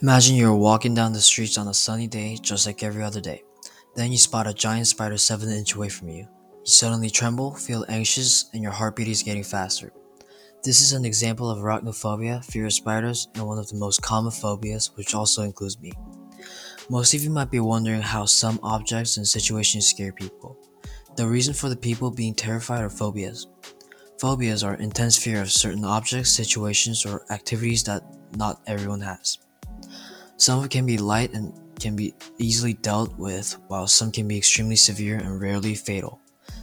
Imagine you're walking down the streets on a sunny day, just like every other day. Then you spot a giant spider 7 inch away from you. You suddenly tremble, feel anxious, and your heartbeat is getting faster. This is an example of arachnophobia, fear of spiders, and one of the most common phobias, which also includes me. Most of you might be wondering how some objects and situations scare people. The reason for the people being terrified are phobias. Phobias are intense fear of certain objects, situations, or activities that not everyone has. Some can be light and can be easily dealt with, while some can be extremely severe and rarely fatal.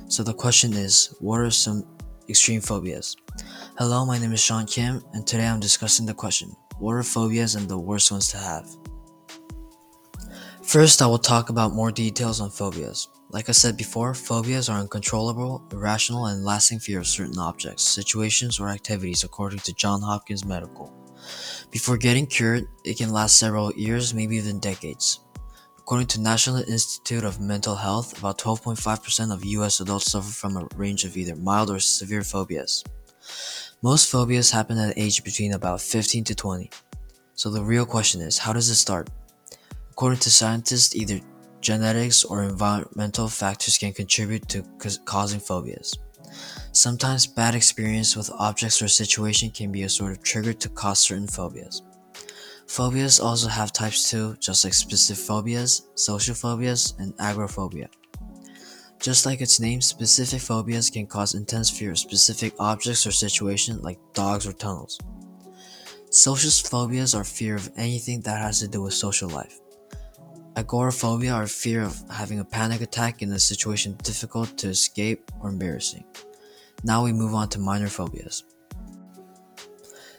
So the question is, what are some extreme phobias? Hello, my name is Sean Kim, and today I'm discussing the question, what are phobias and the worst ones to have? First, I will talk about more details on phobias. Like I said before, phobias are uncontrollable, irrational, and lasting fear of certain objects, situations, or activities, according to Johns Hopkins Medical. Before getting cured, it can last several years, maybe even decades. According to National Institute of Mental Health, about 12.5% of US adults suffer from a range of either mild or severe phobias. Most phobias happen at age between about 15 to 20. So the real question is, how does it start? According to scientists, either genetics or environmental factors can contribute to causing phobias. Sometimes bad experience with objects or situation can be a sort of trigger to cause certain phobias. Phobias also have types too, just like specific phobias, social phobias, and agoraphobia. Just like its name, specific phobias can cause intense fear of specific objects or situations like dogs or tunnels. Social phobias are fear of anything that has to do with social life. Agoraphobia or fear of having a panic attack in a situation difficult to escape or embarrassing. Now we move on to minor phobias.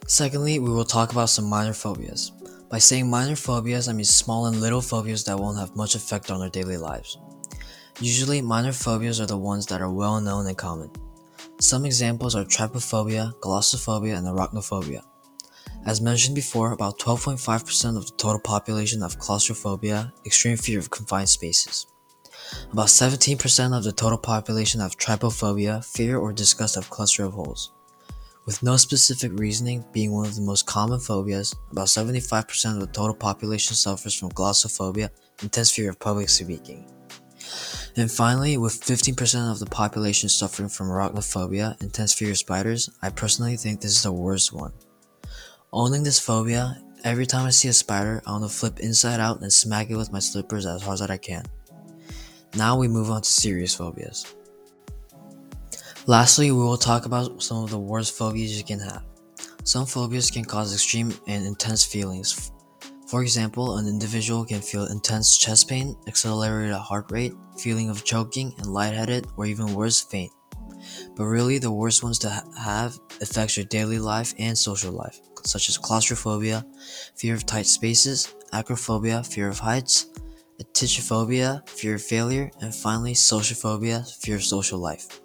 Secondly, we will talk about some minor phobias. By saying minor phobias, I mean small and little phobias that won't have much effect on our daily lives. Usually, minor phobias are the ones that are well known and common. Some examples are trypophobia, glossophobia, and arachnophobia. As mentioned before, about 12.5% of the total population have claustrophobia, extreme fear of confined spaces. About 17% of the total population have trypophobia, fear or disgust of cluster of holes. With no specific reasoning being one of the most common phobias, about 75% of the total population suffers from glossophobia, intense fear of public speaking. And finally, with 15% of the population suffering from arachnophobia, intense fear of spiders, I personally think this is the worst one. Owning this phobia, every time I see a spider, I want to flip inside out and smack it with my slippers as hard as I can. Now we move on to serious phobias. Lastly, we will talk about some of the worst phobias you can have. Some phobias can cause extreme and intense feelings. For example, an individual can feel intense chest pain, accelerated heart rate, feeling of choking and lightheaded, or even worse, faint. But really, the worst ones to ha- have affects your daily life and social life such as claustrophobia, fear of tight spaces, acrophobia, fear of heights, atychiphobia, fear of failure, and finally social phobia, fear of social life.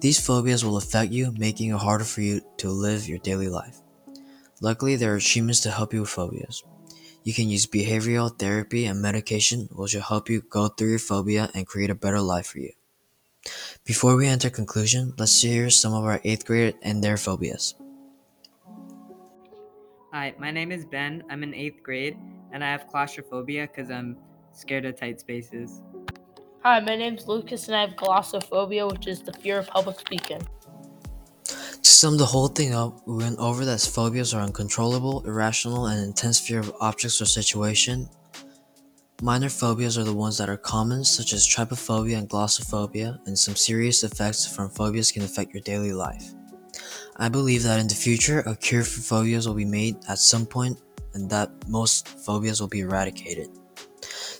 These phobias will affect you, making it harder for you to live your daily life. Luckily, there are treatments to help you with phobias. You can use behavioral therapy and medication, which will help you go through your phobia and create a better life for you. Before we enter conclusion, let's hear some of our 8th grade and their phobias. Hi, my name is Ben. I'm in eighth grade, and I have claustrophobia because I'm scared of tight spaces. Hi, my name's Lucas, and I have glossophobia, which is the fear of public speaking. To sum the whole thing up, we went over that phobias are uncontrollable, irrational, and intense fear of objects or situation. Minor phobias are the ones that are common, such as trypophobia and glossophobia, and some serious effects from phobias can affect your daily life. I believe that in the future, a cure for phobias will be made at some point and that most phobias will be eradicated.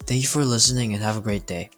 Thank you for listening and have a great day.